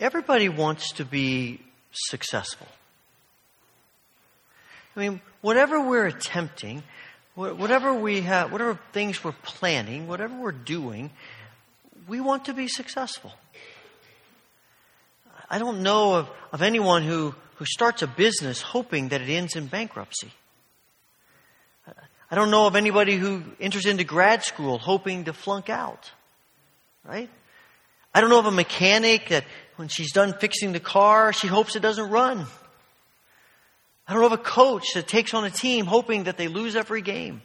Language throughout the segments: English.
everybody wants to be successful. I mean, whatever we're attempting, whatever we have, whatever things we're planning, whatever we're doing, we want to be successful. I don't know of, of anyone who, who starts a business hoping that it ends in bankruptcy. I don't know of anybody who enters into grad school hoping to flunk out. Right? I don't know of a mechanic that when she's done fixing the car, she hopes it doesn't run. I don't know of a coach that takes on a team hoping that they lose every game.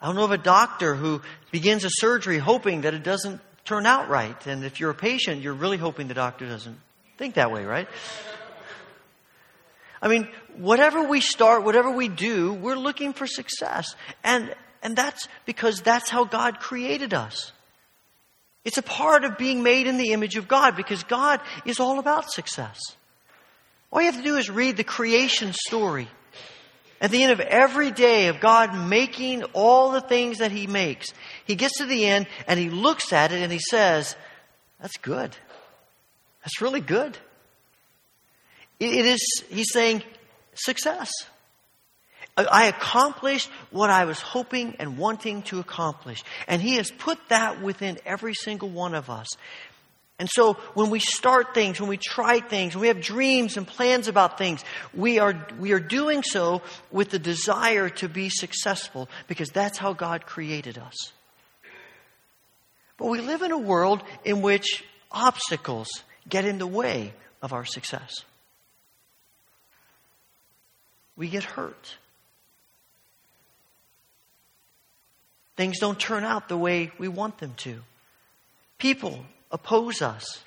I don't know of a doctor who begins a surgery hoping that it doesn't turn out right. And if you're a patient, you're really hoping the doctor doesn't think that way, right? I mean, whatever we start, whatever we do, we're looking for success. And, and that's because that's how God created us. It's a part of being made in the image of God because God is all about success. All you have to do is read the creation story. At the end of every day of God making all the things that He makes, He gets to the end and He looks at it and He says, That's good. That's really good. it is, He's saying, success. I accomplished what I was hoping and wanting to accomplish. And He has put that within every single one of us. And so when we start things, when we try things, when we have dreams and plans about things, we are, we are doing so with the desire to be successful because that's how God created us. But we live in a world in which obstacles get in the way of our success. We get hurt. Things don't turn out the way we want them to. People oppose us.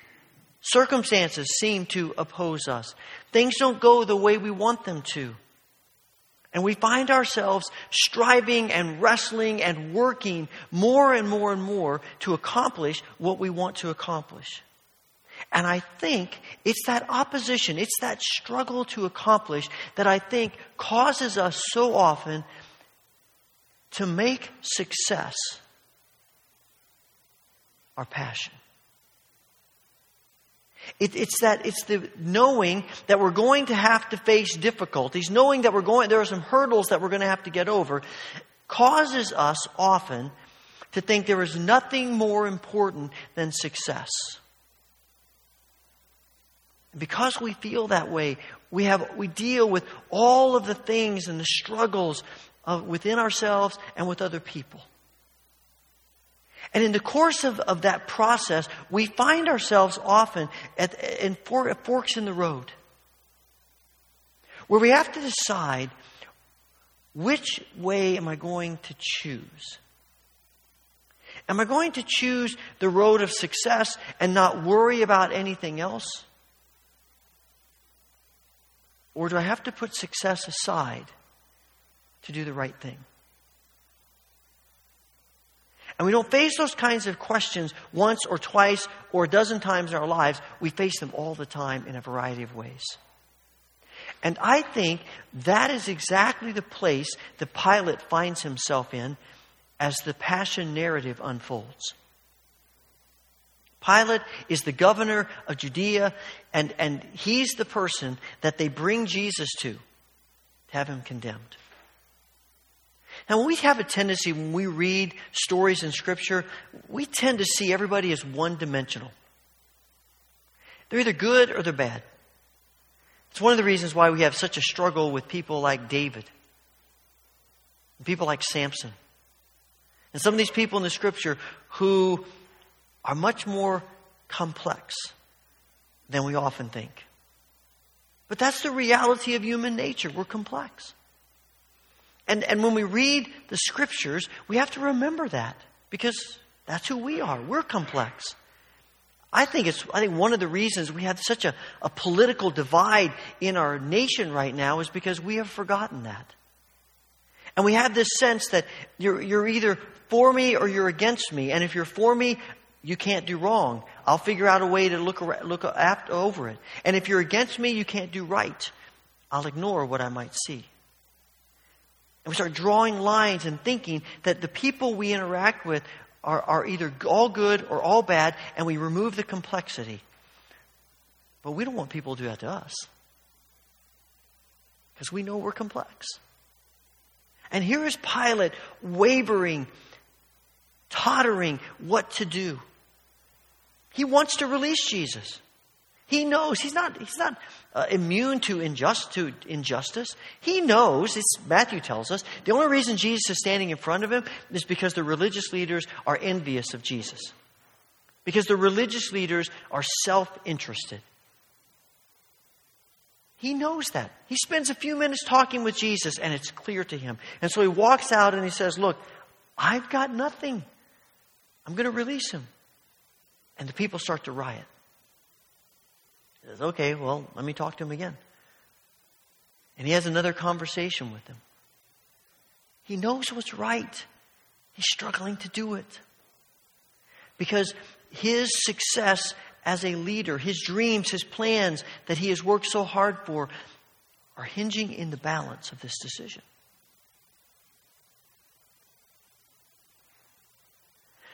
Circumstances seem to oppose us. Things don't go the way we want them to. And we find ourselves striving and wrestling and working more and more and more to accomplish what we want to accomplish. And I think it's that opposition, it's that struggle to accomplish that I think causes us so often to make success our passion. It, it's that, it's the knowing that we're going to have to face difficulties, knowing that we're going, there are some hurdles that we're going to have to get over, causes us often to think there is nothing more important than success. Because we feel that way, we have, we deal with all of the things and the struggles of, within ourselves and with other people. And in the course of, of that process, we find ourselves often at, in for, forks in the road where we have to decide which way am I going to choose? Am I going to choose the road of success and not worry about anything else? Or do I have to put success aside to do the right thing? And we don't face those kinds of questions once or twice or a dozen times in our lives. We face them all the time in a variety of ways. And I think that is exactly the place that Pilate finds himself in as the passion narrative unfolds. Pilate is the governor of Judea, and, and he's the person that they bring Jesus to, to have him condemned. Now, we have a tendency when we read stories in Scripture, we tend to see everybody as one dimensional. They're either good or they're bad. It's one of the reasons why we have such a struggle with people like David, and people like Samson, and some of these people in the Scripture who are much more complex than we often think. But that's the reality of human nature. We're complex. And, and when we read the scriptures, we have to remember that because that's who we are. We're complex. I think it's I think one of the reasons we have such a, a political divide in our nation right now is because we have forgotten that. And we have this sense that you're, you're either for me or you're against me. And if you're for me, you can't do wrong. I'll figure out a way to look, look over it. And if you're against me, you can't do right. I'll ignore what I might see. And we start drawing lines and thinking that the people we interact with are, are either all good or all bad, and we remove the complexity. But we don't want people to do that to us because we know we're complex. And here is Pilate wavering, tottering what to do. He wants to release Jesus. He knows he's not, he's not uh, immune to, injust, to injustice. He knows, Matthew tells us, the only reason Jesus is standing in front of him is because the religious leaders are envious of Jesus. Because the religious leaders are self interested. He knows that. He spends a few minutes talking with Jesus, and it's clear to him. And so he walks out and he says, Look, I've got nothing. I'm going to release him. And the people start to riot. Says, Okay, well, let me talk to him again. And he has another conversation with him. He knows what's right. He's struggling to do it. Because his success as a leader, his dreams, his plans that he has worked so hard for, are hinging in the balance of this decision.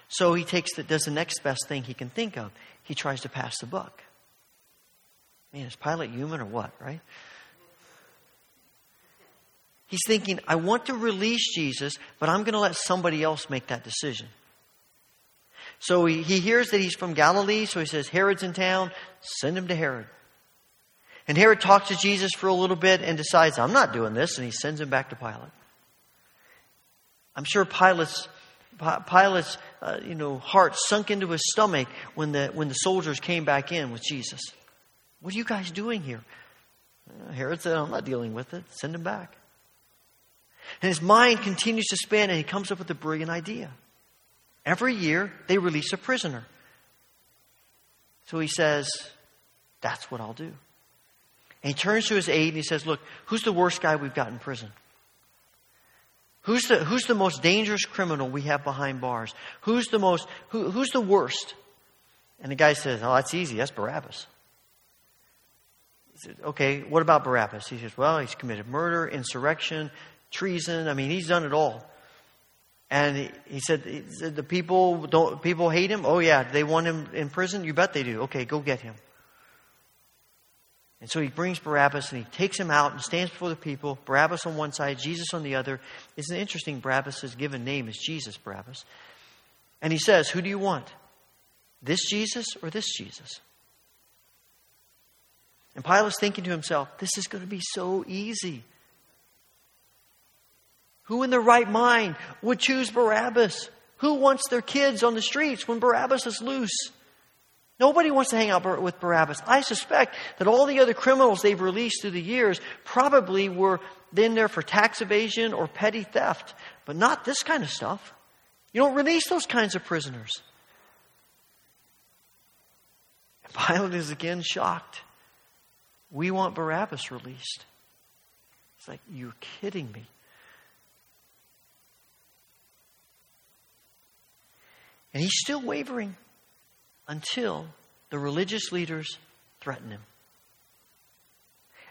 So he takes the, does the next best thing he can think of. He tries to pass the buck. Man, is Pilate human or what, right? He's thinking, I want to release Jesus, but I'm going to let somebody else make that decision. So he, he hears that he's from Galilee, so he says, Herod's in town, send him to Herod. And Herod talks to Jesus for a little bit and decides, I'm not doing this, and he sends him back to Pilate. I'm sure Pilate's, Pilate's uh, you know, heart sunk into his stomach when the, when the soldiers came back in with Jesus. What are you guys doing here? Uh, Herod said, I'm not dealing with it. Send him back. And his mind continues to spin, and he comes up with a brilliant idea. Every year, they release a prisoner. So he says, That's what I'll do. And he turns to his aide and he says, Look, who's the worst guy we've got in prison? Who's the, who's the most dangerous criminal we have behind bars? Who's the most, who, who's the worst? And the guy says, Oh, that's easy. That's Barabbas. Said, Okay, what about Barabbas? He says, Well, he's committed murder, insurrection, treason. I mean, he's done it all. And he, he, said, he said, the people don't people hate him. Oh yeah, they want him in prison. You bet they do. Okay, go get him. And so he brings Barabbas and he takes him out and stands before the people. Barabbas on one side, Jesus on the other. It's an interesting. Barabbas' given name is Jesus Barabbas, and he says, "Who do you want? This Jesus or this Jesus?" And Pilate's thinking to himself, "This is going to be so easy." Who in their right mind would choose Barabbas? Who wants their kids on the streets when Barabbas is loose? Nobody wants to hang out with Barabbas. I suspect that all the other criminals they've released through the years probably were in there for tax evasion or petty theft, but not this kind of stuff. You don't release those kinds of prisoners. And Pilate is again shocked. We want Barabbas released. It's like, you're kidding me. And he's still wavering until the religious leaders threaten him.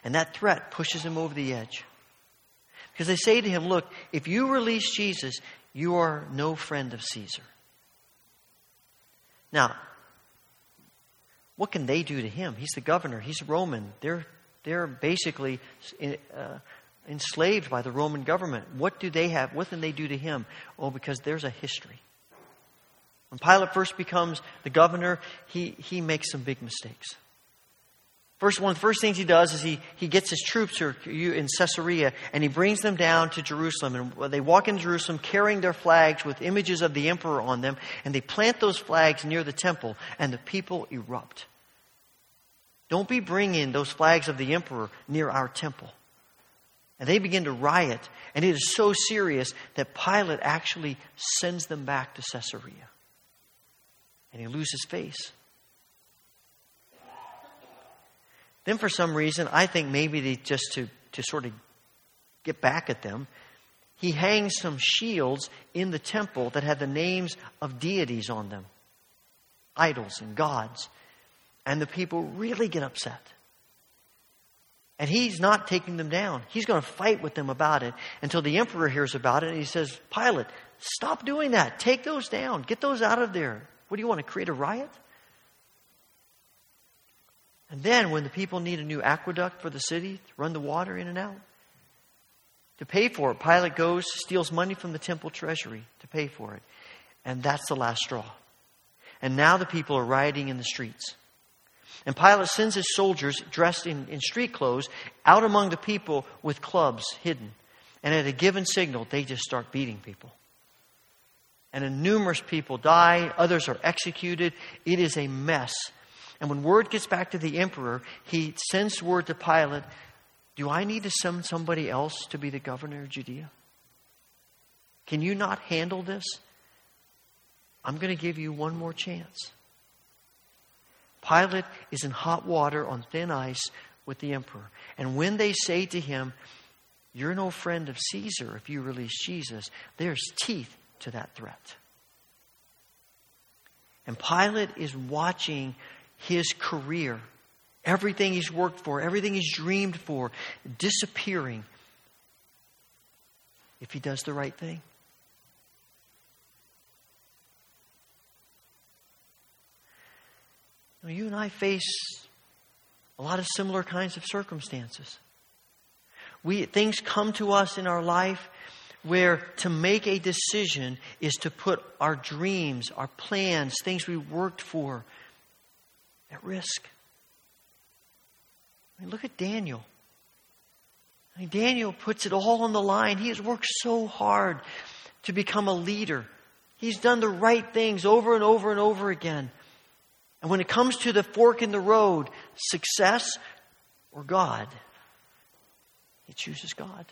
And that threat pushes him over the edge. Because they say to him, Look, if you release Jesus, you are no friend of Caesar. Now, what can they do to him? He's the governor, he's Roman. They're, they're basically uh, enslaved by the Roman government. What do they have? What can they do to him? Oh, because there's a history. When Pilate first becomes the governor, he, he makes some big mistakes. First, one of the first things he does is he, he gets his troops in Caesarea and he brings them down to Jerusalem. And they walk into Jerusalem carrying their flags with images of the emperor on them. And they plant those flags near the temple and the people erupt. Don't be bringing those flags of the emperor near our temple. And they begin to riot. And it is so serious that Pilate actually sends them back to Caesarea and he loses face. Then, for some reason, I think maybe they, just to, to sort of get back at them, he hangs some shields in the temple that had the names of deities on them idols and gods. And the people really get upset. And he's not taking them down. He's going to fight with them about it until the emperor hears about it and he says, Pilate, stop doing that. Take those down. Get those out of there. What do you want to create a riot? And then, when the people need a new aqueduct for the city to run the water in and out, to pay for it, Pilate goes, steals money from the temple treasury to pay for it. And that's the last straw. And now the people are rioting in the streets. And Pilate sends his soldiers, dressed in, in street clothes, out among the people with clubs hidden. And at a given signal, they just start beating people. And numerous people die, others are executed. It is a mess. And when word gets back to the emperor, he sends word to Pilate Do I need to send somebody else to be the governor of Judea? Can you not handle this? I'm going to give you one more chance. Pilate is in hot water on thin ice with the emperor. And when they say to him, You're no friend of Caesar if you release Jesus, there's teeth to that threat. And Pilate is watching his career, everything he's worked for, everything he's dreamed for, disappearing if he does the right thing. You and I face a lot of similar kinds of circumstances. We, things come to us in our life where to make a decision is to put our dreams, our plans, things we worked for at risk. I mean, look at Daniel. I mean, Daniel puts it all on the line. He has worked so hard to become a leader. He's done the right things over and over and over again. And when it comes to the fork in the road, success or God, he chooses God.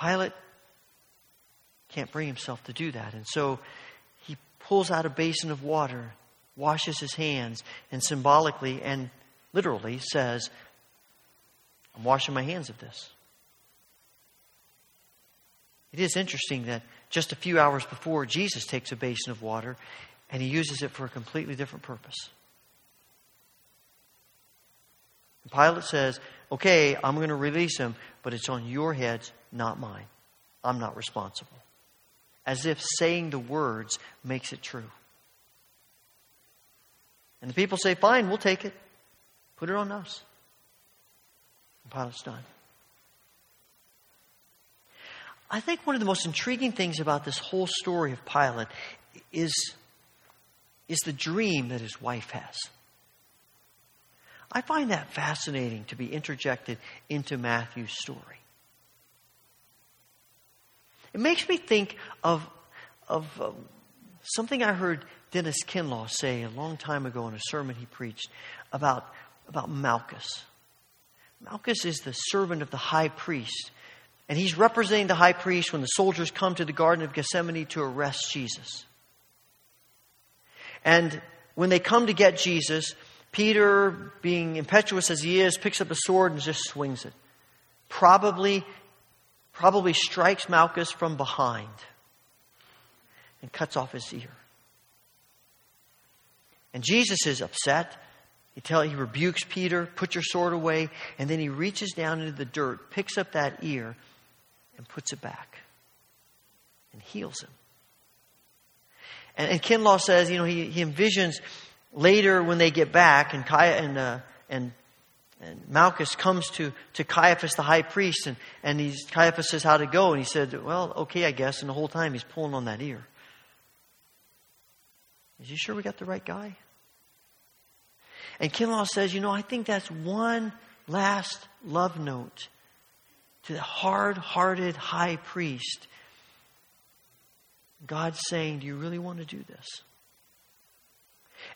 Pilate can't bring himself to do that. And so he pulls out a basin of water, washes his hands, and symbolically and literally says, I'm washing my hands of this. It is interesting that just a few hours before, Jesus takes a basin of water and he uses it for a completely different purpose. And Pilate says, Okay, I'm going to release him, but it's on your heads, not mine. I'm not responsible. As if saying the words makes it true. And the people say, Fine, we'll take it. Put it on us. And Pilate's done. I think one of the most intriguing things about this whole story of Pilate is, is the dream that his wife has. I find that fascinating to be interjected into Matthew's story. It makes me think of, of uh, something I heard Dennis Kinlaw say a long time ago in a sermon he preached about, about Malchus. Malchus is the servant of the high priest and he's representing the high priest when the soldiers come to the Garden of Gethsemane to arrest Jesus. And when they come to get Jesus, Peter, being impetuous as he is, picks up a sword and just swings it. Probably, probably strikes Malchus from behind and cuts off his ear. And Jesus is upset. He, tell, he rebukes Peter, put your sword away, and then he reaches down into the dirt, picks up that ear, and puts it back and heals him. And, and Kinlaw says, you know, he, he envisions later when they get back and, and, uh, and, and Malchus comes to, to Caiaphas, the high priest, and, and he's, Caiaphas says how to go. And he said, well, okay, I guess. And the whole time he's pulling on that ear. Is you sure we got the right guy? And Kinlaw says, you know, I think that's one last love note to the hard hearted high priest, God's saying, Do you really want to do this?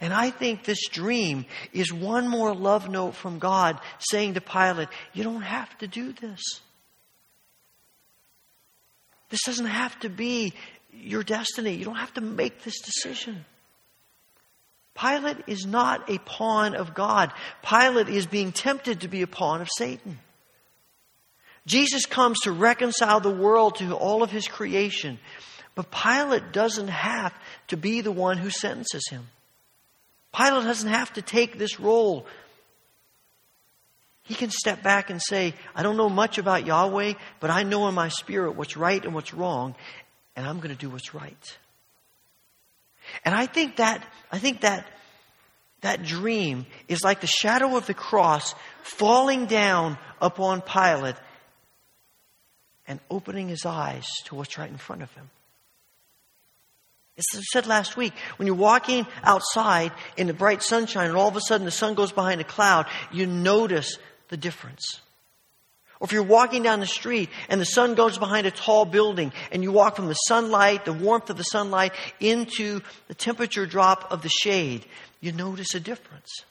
And I think this dream is one more love note from God saying to Pilate, You don't have to do this. This doesn't have to be your destiny. You don't have to make this decision. Pilate is not a pawn of God. Pilate is being tempted to be a pawn of Satan. Jesus comes to reconcile the world to all of his creation. But Pilate doesn't have to be the one who sentences him. Pilate doesn't have to take this role. He can step back and say, I don't know much about Yahweh, but I know in my spirit what's right and what's wrong, and I'm going to do what's right. And I think that, I think that that dream is like the shadow of the cross falling down upon Pilate and opening his eyes to what's right in front of him. As I said last week, when you're walking outside in the bright sunshine and all of a sudden the sun goes behind a cloud, you notice the difference. Or if you're walking down the street and the sun goes behind a tall building and you walk from the sunlight, the warmth of the sunlight, into the temperature drop of the shade, you notice a difference.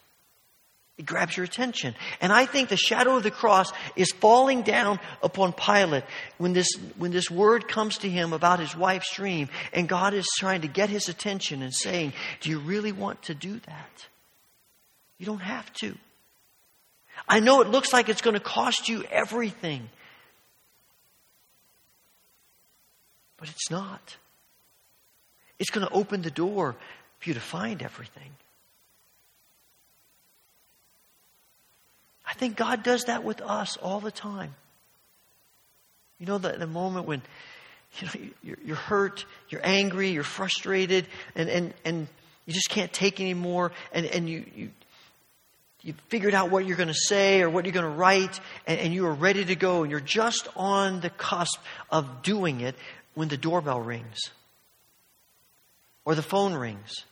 It grabs your attention. And I think the shadow of the cross is falling down upon Pilate when this, when this word comes to him about his wife's dream, and God is trying to get his attention and saying, Do you really want to do that? You don't have to. I know it looks like it's going to cost you everything. But it's not. It's going to open the door for you to find everything. I think God does that with us all the time. You know, the, the moment when you know, you're, you're hurt, you're angry, you're frustrated, and, and, and you just can't take anymore, and, and you, you, you figured out what you're going to say or what you're going to write, and, and you are ready to go, and you're just on the cusp of doing it when the doorbell rings or the phone rings.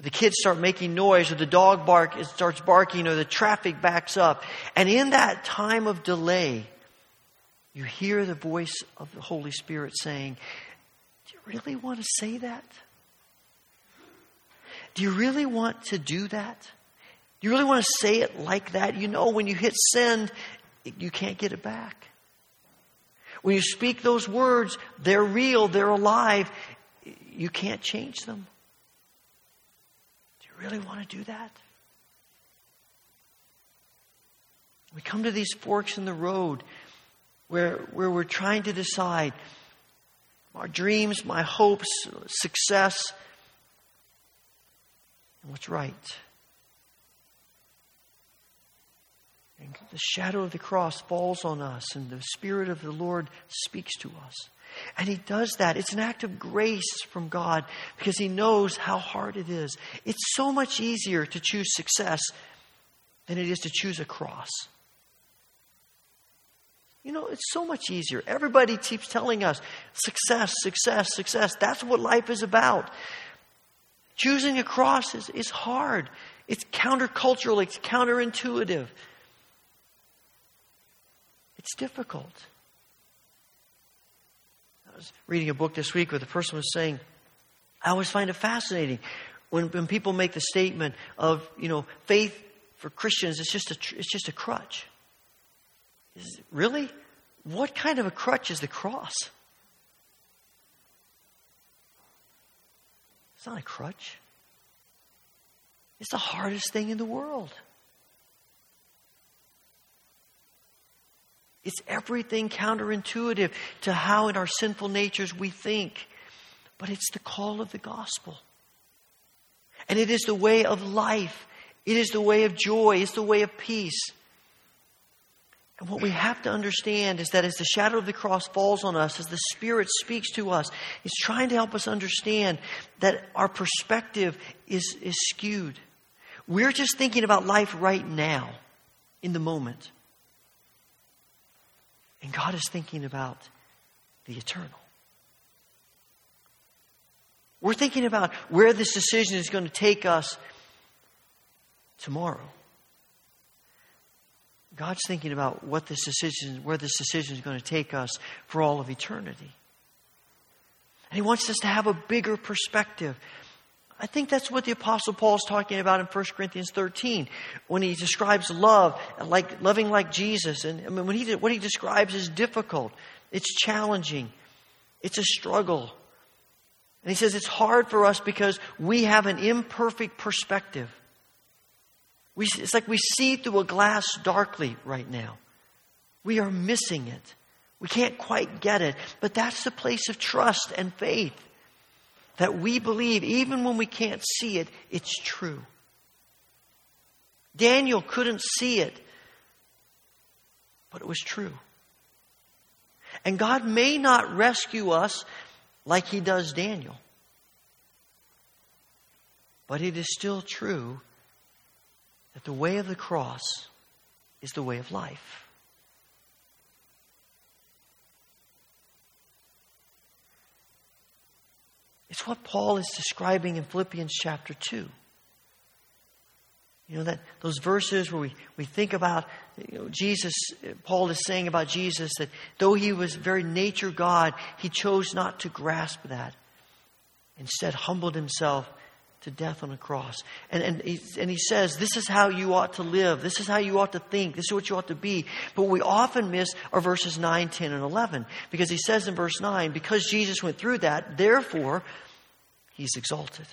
The kids start making noise, or the dog bark it starts barking, or the traffic backs up. And in that time of delay, you hear the voice of the Holy Spirit saying, Do you really want to say that? Do you really want to do that? Do you really want to say it like that? You know, when you hit send, you can't get it back. When you speak those words, they're real, they're alive. You can't change them. Really want to do that? We come to these forks in the road where, where we're trying to decide our dreams, my hopes, success, and what's right. And the shadow of the cross falls on us, and the Spirit of the Lord speaks to us. And He does that. It's an act of grace from God because He knows how hard it is. It's so much easier to choose success than it is to choose a cross. You know, it's so much easier. Everybody keeps telling us success, success, success. That's what life is about. Choosing a cross is, is hard. It's countercultural, it's counterintuitive. It's difficult. Was reading a book this week where the person was saying, I always find it fascinating when, when people make the statement of, you know, faith for Christians is just a, it's just a crutch. Is, really? What kind of a crutch is the cross? It's not a crutch. It's the hardest thing in the world. It's everything counterintuitive to how in our sinful natures we think. But it's the call of the gospel. And it is the way of life. It is the way of joy. It's the way of peace. And what we have to understand is that as the shadow of the cross falls on us, as the Spirit speaks to us, it's trying to help us understand that our perspective is, is skewed. We're just thinking about life right now, in the moment. And God is thinking about the eternal. We're thinking about where this decision is going to take us tomorrow. God's thinking about what this decision, where this decision is going to take us for all of eternity. And He wants us to have a bigger perspective. I think that's what the Apostle Paul is talking about in 1 Corinthians 13 when he describes love, like loving like Jesus. And I mean, when he, what he describes is difficult, it's challenging, it's a struggle. And he says it's hard for us because we have an imperfect perspective. We, it's like we see through a glass darkly right now. We are missing it. We can't quite get it. But that's the place of trust and faith that we believe, even when we can't see it, it's true. Daniel couldn't see it, but it was true. And God may not rescue us like He does Daniel, but it is still true that the way of the cross is the way of life. It's what Paul is describing in Philippians chapter 2. You know, that those verses where we, we think about you know, Jesus, Paul is saying about Jesus that though he was very nature God, he chose not to grasp that. Instead, humbled himself to death on a cross. And, and, he, and he says, This is how you ought to live. This is how you ought to think. This is what you ought to be. But we often miss are verses 9, 10, and 11. Because he says in verse 9, Because Jesus went through that, therefore, he's exalted.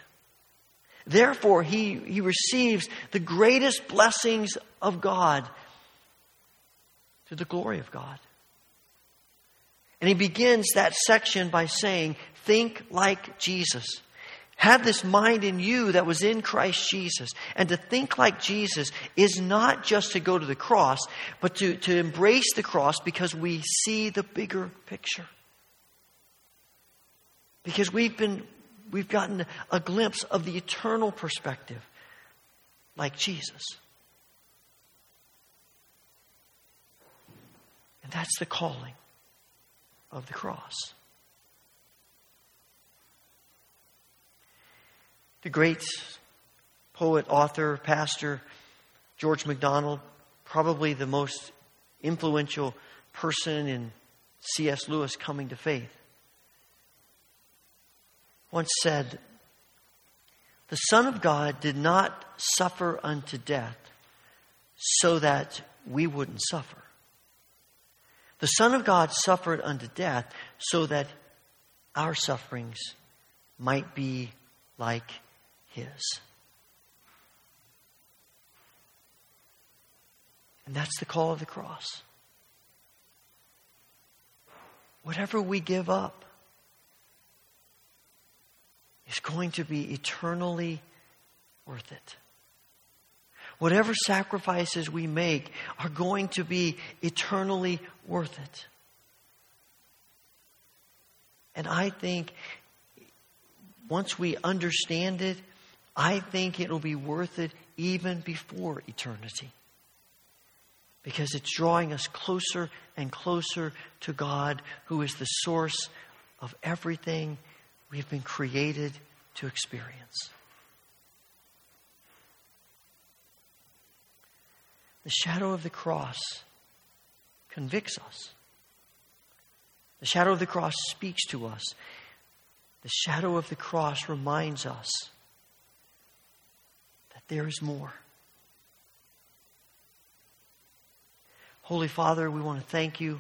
Therefore, he, he receives the greatest blessings of God to the glory of God. And he begins that section by saying, Think like Jesus. Have this mind in you that was in Christ Jesus. And to think like Jesus is not just to go to the cross, but to, to embrace the cross because we see the bigger picture. Because we've been we've gotten a glimpse of the eternal perspective, like Jesus. And that's the calling of the cross. The great poet, author, pastor, George MacDonald, probably the most influential person in C.S. Lewis coming to faith once said, The Son of God did not suffer unto death so that we wouldn't suffer. The Son of God suffered unto death so that our sufferings might be like His. And that's the call of the cross. Whatever we give up, is going to be eternally worth it. Whatever sacrifices we make are going to be eternally worth it. And I think once we understand it, I think it'll be worth it even before eternity. Because it's drawing us closer and closer to God, who is the source of everything we've been created to experience. The shadow of the cross convicts us. The shadow of the cross speaks to us. The shadow of the cross reminds us that there is more. Holy Father, we want to thank you.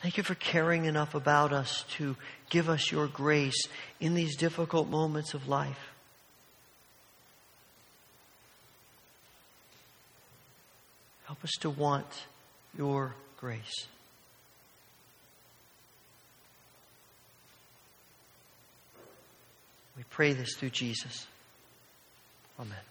Thank you for caring enough about us to give us your grace in these difficult moments of life. Help us to want your grace. We pray this through Jesus. Amen.